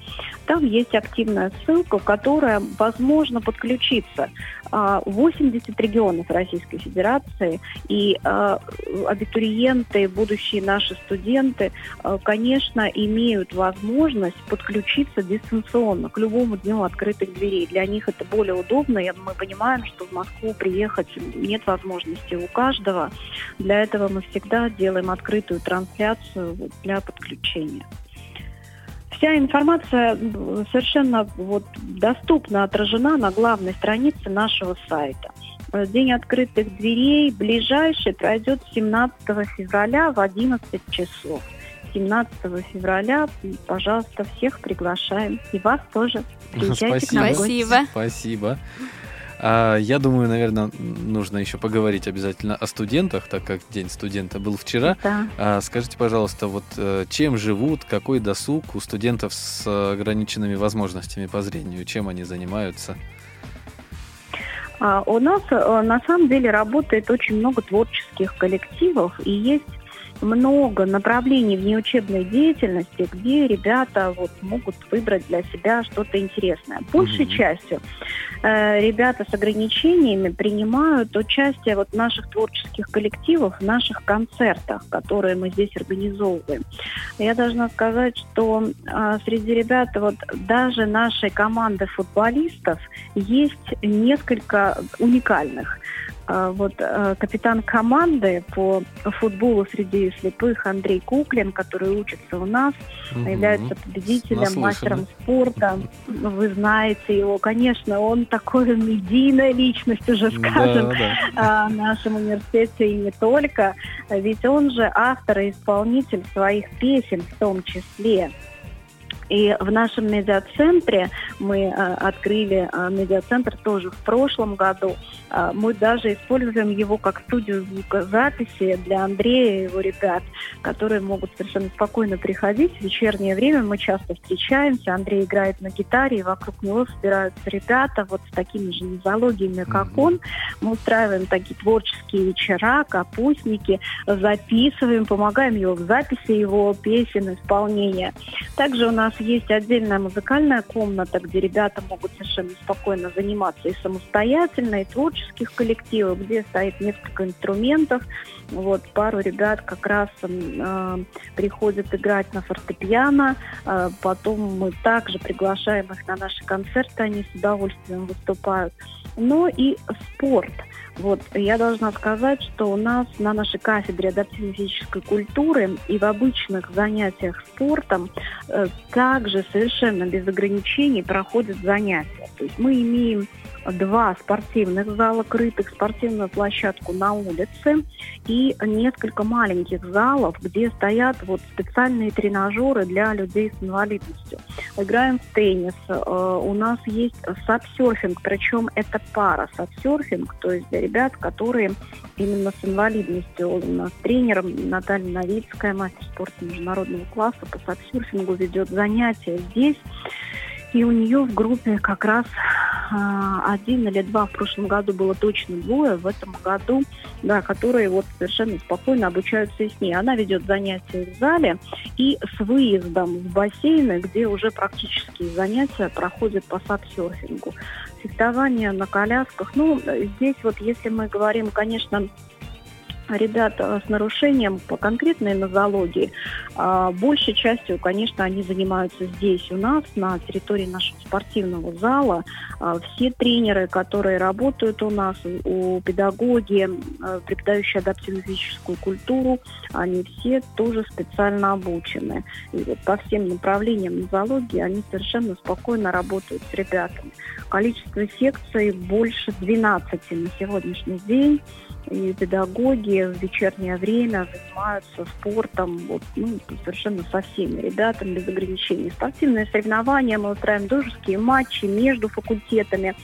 Там есть активная ссылка, которая возможно подключиться. А, 80 регионов Российской Федерации и а, абитуриенты, будущие наши студенты, э, конечно, имеют возможность подключиться дистанционно к любому дню открытых дверей. Для них это более удобно, и мы понимаем, что в Москву приехать нет возможности у каждого. Для этого мы всегда делаем открытую трансляцию для подключения. Вся информация совершенно вот доступно отражена на главной странице нашего сайта. День открытых дверей ближайший пройдет 17 февраля в 11 часов. 17 февраля, пожалуйста, всех приглашаем. И вас тоже. Приезжайте гости. Спасибо. Спасибо. А я думаю, наверное, нужно еще поговорить обязательно о студентах, так как День студента был вчера. Да. А скажите, пожалуйста, вот э, чем живут, какой досуг у студентов с ограниченными возможностями по зрению, чем они занимаются? А, У нас э, на самом деле работает очень много творческих коллективов и есть много направлений внеучебной деятельности, где ребята вот могут выбрать для себя что-то интересное. Большей Мгм. частью э, ребята с ограничениями принимают участие вот в наших творческих коллективах, в наших концертах, которые мы здесь организовываем. Я должна сказать, что а, среди ребят вот даже нашей команды футболистов есть несколько уникальных. А, Вот э, капитан команды по футболу среди слепых Андрей Куклин, который учится у нас, Мгм. является победителем, Наслышаны. мастером спорта. Ну, Вы знаете его, конечно, он такой медийная личность уже, скажем, Да, да. в нашем университете и не только. Ведь он же автор и исполнитель своих песен в том числе. И в нашем медиацентре мы э, открыли э, медиацентр тоже в прошлом году. Э, мы даже используем его как студию звукозаписи для Андрея и его ребят, которые могут совершенно спокойно приходить. В вечернее время мы часто встречаемся. Андрей играет на гитаре, и вокруг него собираются ребята вот с такими же нозологиями, как Мгм. он. Мы устраиваем такие творческие вечера, капустники, записываем, помогаем его в записи его песен, исполнения. Также у нас есть отдельная музыкальная комната, где ребята могут совершенно спокойно заниматься и самостоятельно, и творческих коллективов, где стоит несколько инструментов. Вот пару ребят как раз э, приходят играть на фортепиано. Э, потом мы также приглашаем их на наши концерты, они с удовольствием выступают. Но и спорт. Вот, я должна сказать, что у нас на нашей кафедре адаптивной физической культуры и в обычных занятиях спортом э, также совершенно без ограничений проходят занятия. То есть мы имеем два спортивных зала, крытых, спортивную площадку на улице и несколько маленьких залов, где стоят вот специальные тренажеры для людей с инвалидностью. Играем в теннис, э, у нас есть сапсерфинг, причем это пара сапсерфинг, то есть для ребят, которые именно с инвалидностью. У нас тренером Наталья Новицкая, мастер спорта международного класса по сапсерфингу ведет занятия здесь. И у нее в группе как раз а, один или два в прошлом году было точно двое, в этом году, да, которые вот совершенно спокойно обучаются и с ней. Она ведет занятия в зале и с выездом в бассейны, где уже практические занятия проходят по сапсерфингу. Фехтование на колясках. Ну, здесь вот, если мы говорим, конечно, ребят э, с нарушением по конкретной нозологии, а, большей частью, конечно, они занимаются здесь у нас, на территории нашего спортивного зала. А, Все тренеры, которые работают у нас, у педагоги, преподающие адаптивную физическую культуру, они все тоже специально обучены. И вот по всем направлениям нозологии они совершенно спокойно работают с ребятами. Количество секций больше 12 на сегодняшний день и педагоги в вечернее время занимаются спортом вот, ну, совершенно со всеми ребятами без ограничений. Спортивные соревнования, мы устраиваем дружеские матчи между факультетами.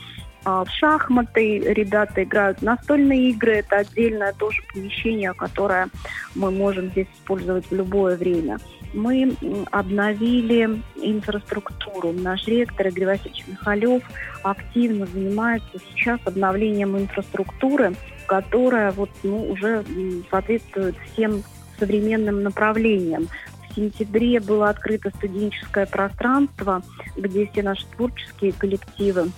А, В шахматы ребята играют, настольные игры это отдельное тоже помещение, которое мы можем здесь использовать в любое время. Мы обновили инфраструктуру. Наш ректор Игорь Васильевич Михалев активно занимается сейчас обновлением инфраструктуры, которая вот, ну, уже соответствует всем современным направлениям. В сентябре было открыто студенческое пространство, где все наши творческие коллективы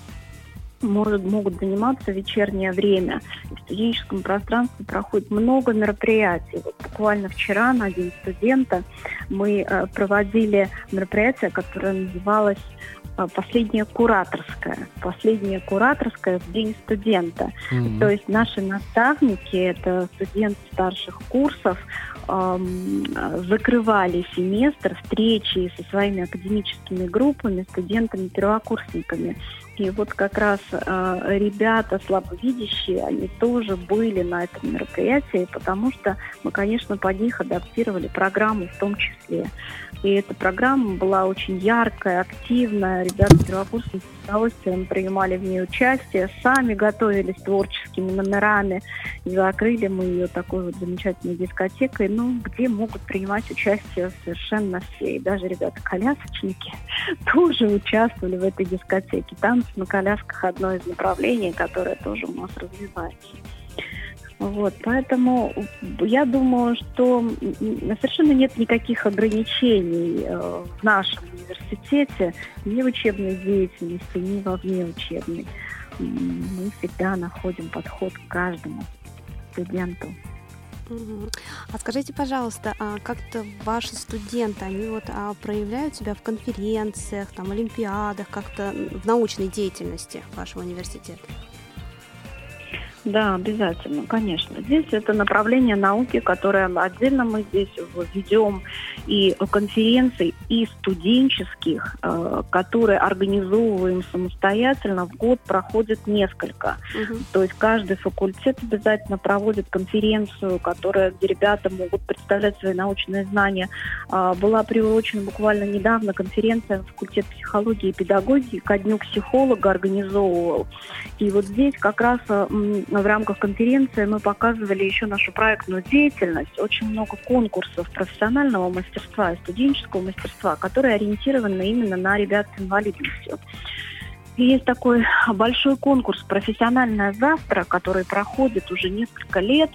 может, могут заниматься в вечернее время. В студенческом пространстве проходит много мероприятий. Вот буквально вчера на День студента мы э, проводили мероприятие, которое называлось э, «Последнее кураторское». «Последнее кураторское в День студента». Мгм. То есть наши наставники, это студенты старших курсов, эм, закрывали семестр встречи со своими академическими группами, студентами, первокурсниками. И вот как раз э, ребята слабовидящие, они тоже были на этом мероприятии, потому что мы, конечно, под них адаптировали программу в том числе. И эта программа была очень яркая, активная. Ребята первокурсники с удовольствием принимали в ней участие, сами готовились творческими номерами. Закрыли мы ее такой вот замечательной дискотекой, ну, где могут принимать участие совершенно все. И даже ребята-колясочники тоже участвовали в этой дискотеке. Танцы на колясках одно из направлений, которое тоже у нас развивается. Вот, поэтому я думаю, что совершенно нет никаких ограничений э, в нашем университете ни в учебной деятельности, ни во внеучебной. Мы всегда находим подход к каждому студенту. А скажите, пожалуйста, а как-то ваши студенты, они вот а, проявляют себя в конференциях, там, олимпиадах, как-то в научной деятельности вашего университета? Да, обязательно, конечно. Здесь это направление науки, которое отдельно мы здесь ведем и конференций, и студенческих, э, которые организовываем самостоятельно. В год проходит несколько. Угу. То есть каждый факультет обязательно проводит конференцию, которая, где ребята могут представлять свои научные знания. Э, была приурочена буквально недавно конференция факультет психологии и педагогики ко дню психолога организовывал. И вот здесь как раз э, в рамках конференции мы показывали еще нашу проектную деятельность. Очень много конкурсов профессионального мастерства и студенческого мастерства, которые ориентированы именно на ребят с инвалидностью. Есть такой большой конкурс «Профессиональное завтра», который проходит уже несколько лет.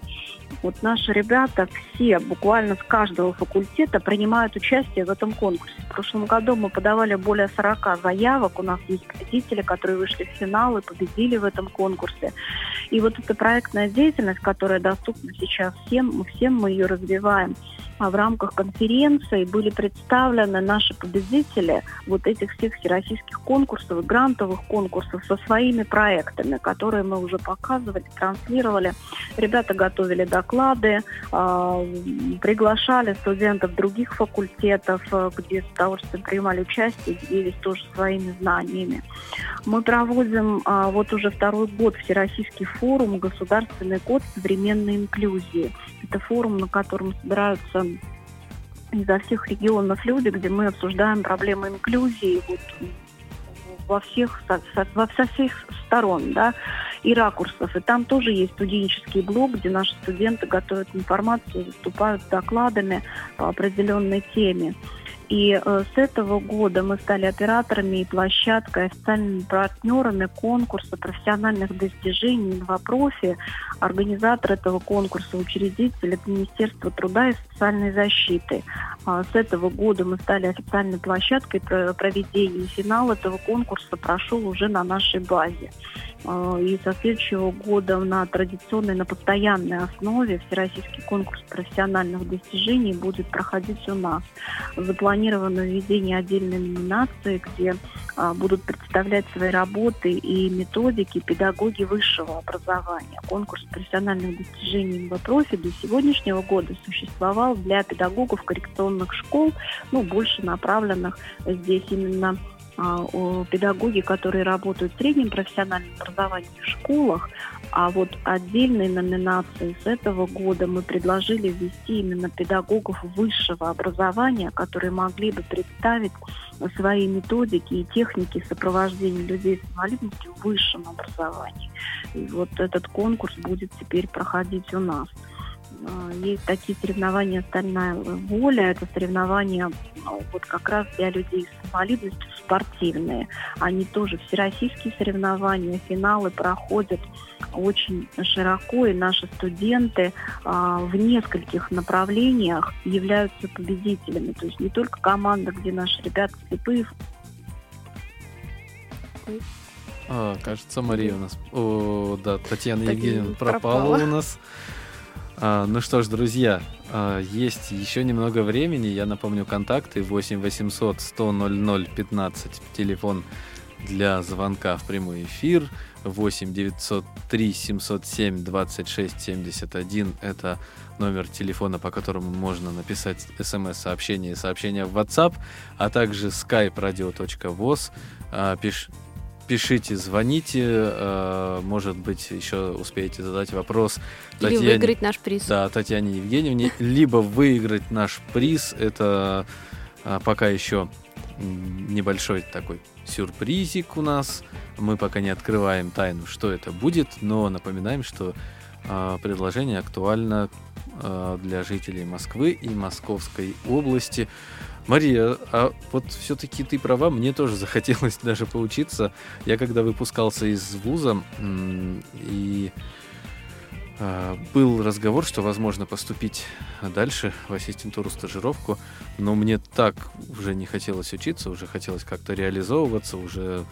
Вот наши ребята все, буквально с каждого факультета, принимают участие в этом конкурсе. В прошлом году мы подавали более 40 заявок. У нас есть победители, которые вышли в финал и победили в этом конкурсе. И вот эта проектная деятельность, которая доступна сейчас всем, мы всем мы ее развиваем. А в рамках конференции были представлены наши победители вот этих всех всероссийских конкурсов, грантовых конкурсов со своими проектами, которые мы уже показывали, транслировали. Ребята готовили доклады, а, приглашали студентов других факультетов, э, где с удовольствием принимали участие, делились тоже своими знаниями. Мы проводим а, вот уже второй год Всероссийский форум «Государственный код современной инклюзии». Это форум, на котором собираются изо всех регионов люди, где мы обсуждаем проблемы инклюзии вот, во всех, со, со, во, со всех сторон, да, и ракурсов. И там тоже есть студенческий блок, где наши студенты готовят информацию, выступают с докладами по определенной теме. И э, с этого года мы стали операторами и площадкой, официальными партнерами конкурса профессиональных достижений «Инвопрофи». Организатор этого конкурса, учредитель – это Министерство труда и социальной защиты. А с этого года мы стали официальной площадкой проведения. Финал этого конкурса прошел уже на нашей базе. А, и со следующего года на традиционной, на постоянной основе Всероссийский конкурс профессиональных достижений будет проходить у нас. Запланировано введение отдельной номинации, где будут представлять свои работы и методики педагоги высшего образования. Конкурс профессиональных достижений в профи до сегодняшнего года существовал для педагогов коррекционных школ, ну, больше направленных здесь именно а, педагоги, которые работают в среднем профессиональном образовании в школах, а вот отдельной номинации с этого года мы предложили ввести именно педагогов высшего образования, которые могли бы представить свои методики и техники сопровождения людей с инвалидностью в высшем образовании. И вот этот конкурс будет теперь проходить у нас. А, есть такие соревнования «Стальная воля». Это соревнования ну, вот как раз для людей с инвалидностью спортивные. Они тоже всероссийские соревнования, финалы проходят очень широко, и наши студенты а, в нескольких направлениях являются победителями. То есть не только команда, где наши ребята слепые. А, кажется, Мария у нас... О, да, Татьяна Евгеньевна пропала, пропала у нас. А, ну что ж, друзья, а, есть еще немного времени. Я напомню контакты 8 800 100 00 15, телефон для звонка в прямой эфир. 8 903 707 26 71 это номер телефона, по которому можно написать смс-сообщение и сообщение в WhatsApp, а также skype radio.voz. А, пиш... пишите, звоните. э, Может быть, еще успеете задать вопрос Или Татьяне- выиграть наш приз. Да, Татьяне Евгеньевне. Либо выиграть наш приз. Это а, пока еще небольшой такой сюрпризик у нас. Мы пока не открываем тайну, что это будет, но напоминаем, что а, предложение актуально для жителей Москвы и Московской области. Мария, а вот все-таки ты права, мне тоже захотелось даже поучиться. Я когда выпускался из вуза, и а, был разговор, что возможно поступить дальше в ассистентуру стажировку, но мне так уже не хотелось учиться, уже хотелось как-то реализовываться, уже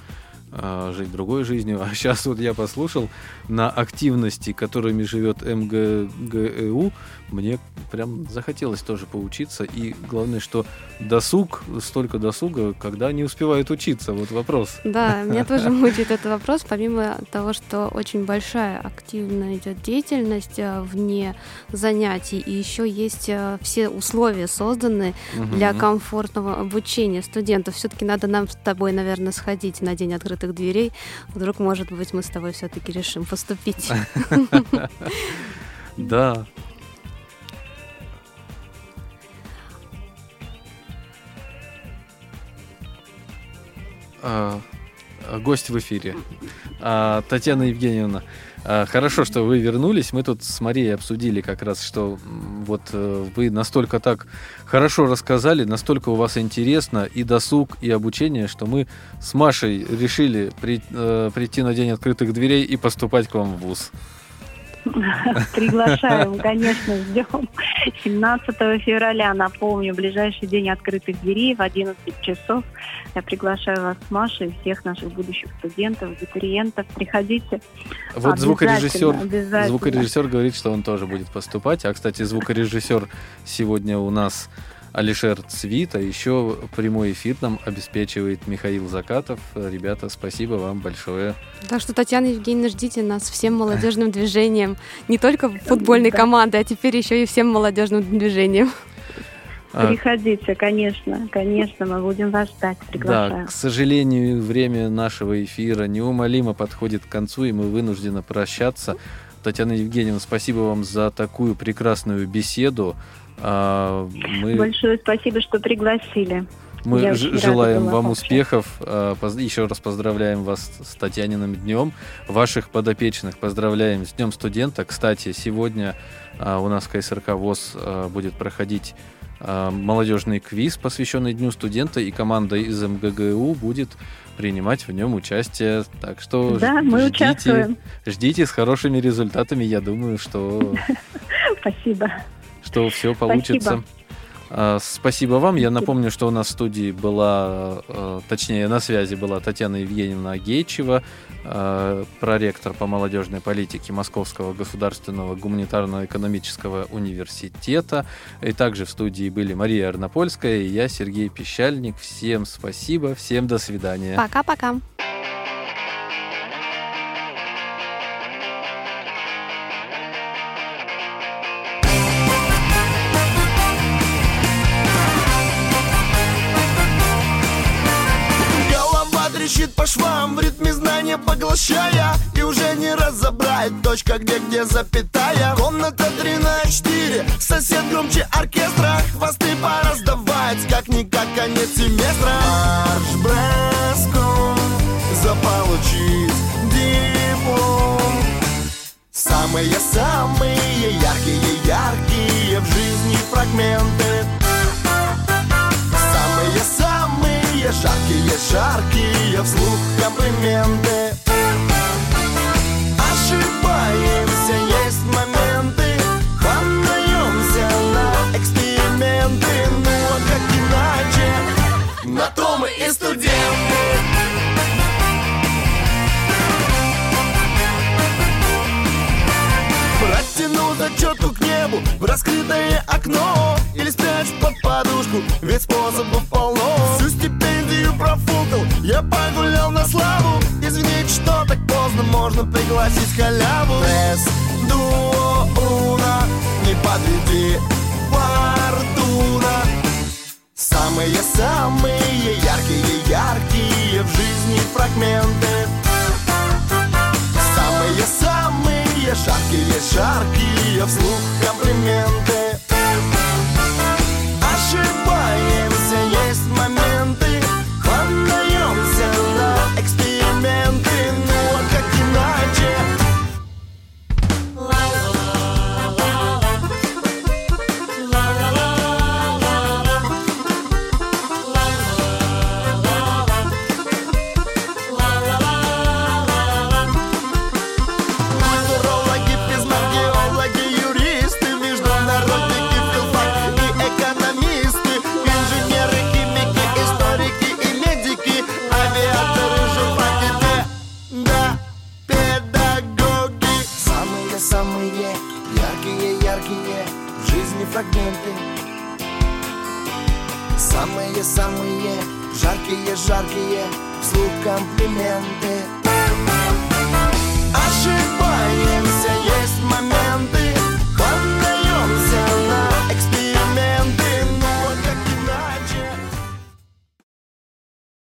жить другой жизнью. А сейчас вот я послушал на активности, которыми живет МГГУ, мне прям захотелось тоже поучиться. И главное, что досуг, столько досуга, когда не успевают учиться. Вот вопрос. Да, меня тоже мучает этот вопрос, помимо того, что очень большая активно идет деятельность э, вне занятий, и еще есть э, все условия созданы для комфортного обучения студентов. Все-таки надо нам с тобой, наверное, сходить на день открытых дверей. Вдруг, может быть, мы с тобой все-таки решим поступить. Да. А, гость в эфире. А, Татьяна Евгеньевна, хорошо, что вы вернулись. Мы тут с Марией обсудили как раз, что вот э, вы настолько так хорошо рассказали, настолько у вас интересно и досуг, и обучение, что мы с Машей решили э, прийти на день открытых дверей и поступать к вам в ВУЗ. Приглашаем, конечно, ждем. 17 февраля, напомню, ближайший день открытых дверей в 11 часов. Я приглашаю вас с Машей, всех наших будущих студентов, абитуриентов. Приходите. Вот звукорежиссер, обязательно. звукорежиссер говорит, что он тоже будет поступать. А, кстати, звукорежиссер сегодня у нас Алишер Цвит, а еще прямой эфир нам обеспечивает Михаил Закатов. Ребята, спасибо вам большое. Так что, Татьяна Евгеньевна, ждите нас всем молодежным движением. Не только футбольной Да. командой, а теперь еще и всем молодежным движением. А, Приходите, конечно, конечно, мы будем вас ждать, да, приглашаем. к сожалению, время нашего эфира неумолимо подходит к концу, и мы вынуждены прощаться. Татьяна Евгеньевна, спасибо вам за такую прекрасную беседу. А, Мы Большое спасибо, что пригласили. Мы Я желаем вам вообще. успехов. а, Еще раз поздравляем вас с Татьяниным днем. Ваших подопечных поздравляем с Днем студента. Кстати, сегодня а, у нас в КСРК ВОЗ будет проходить молодежный квиз, посвященный Дню студента, и команда из МГГУ будет принимать в нем участие. Так что Да, ж- мы ждите, участвуем. ждите с хорошими результатами. Я думаю, что Спасибо. Что все получится. А, Спасибо вам. Я напомню, что у нас в студии была, э, точнее, на связи была Татьяна Евгеньевна Агейчева, э, проректор по молодежной политике Московского государственного гуманитарно-экономического университета. И также в студии были Мария Арнопольская и я, Сергей Пещальник. Всем спасибо, всем до свидания. Пока-пока. Трещит по швам, в ритме знания поглощая И уже не разобрать точка, где где запятая. Комната 3 на 4, сосед громче оркестра Хвосты пора сдавать, как-никак конец семестра. Марш броском заполучить диплом. Самые-самые яркие-яркие в жизни фрагменты. Самые-самые жаркие-жаркие вслух комплименты. Ошибаемся, пригласить халяву. Пресс, дуо, уна, не подведи, фортуна Самые-самые яркие-яркие в жизни фрагменты